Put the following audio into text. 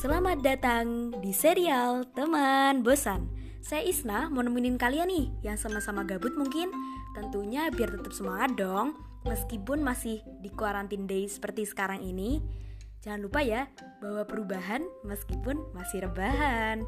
Selamat datang di serial Teman Bosan. Saya Isna mau nemenin kalian nih yang sama-sama gabut mungkin. Tentunya biar tetap semangat dong, meskipun masih di quarantine day seperti sekarang ini. Jangan lupa ya, bahwa perubahan meskipun masih rebahan.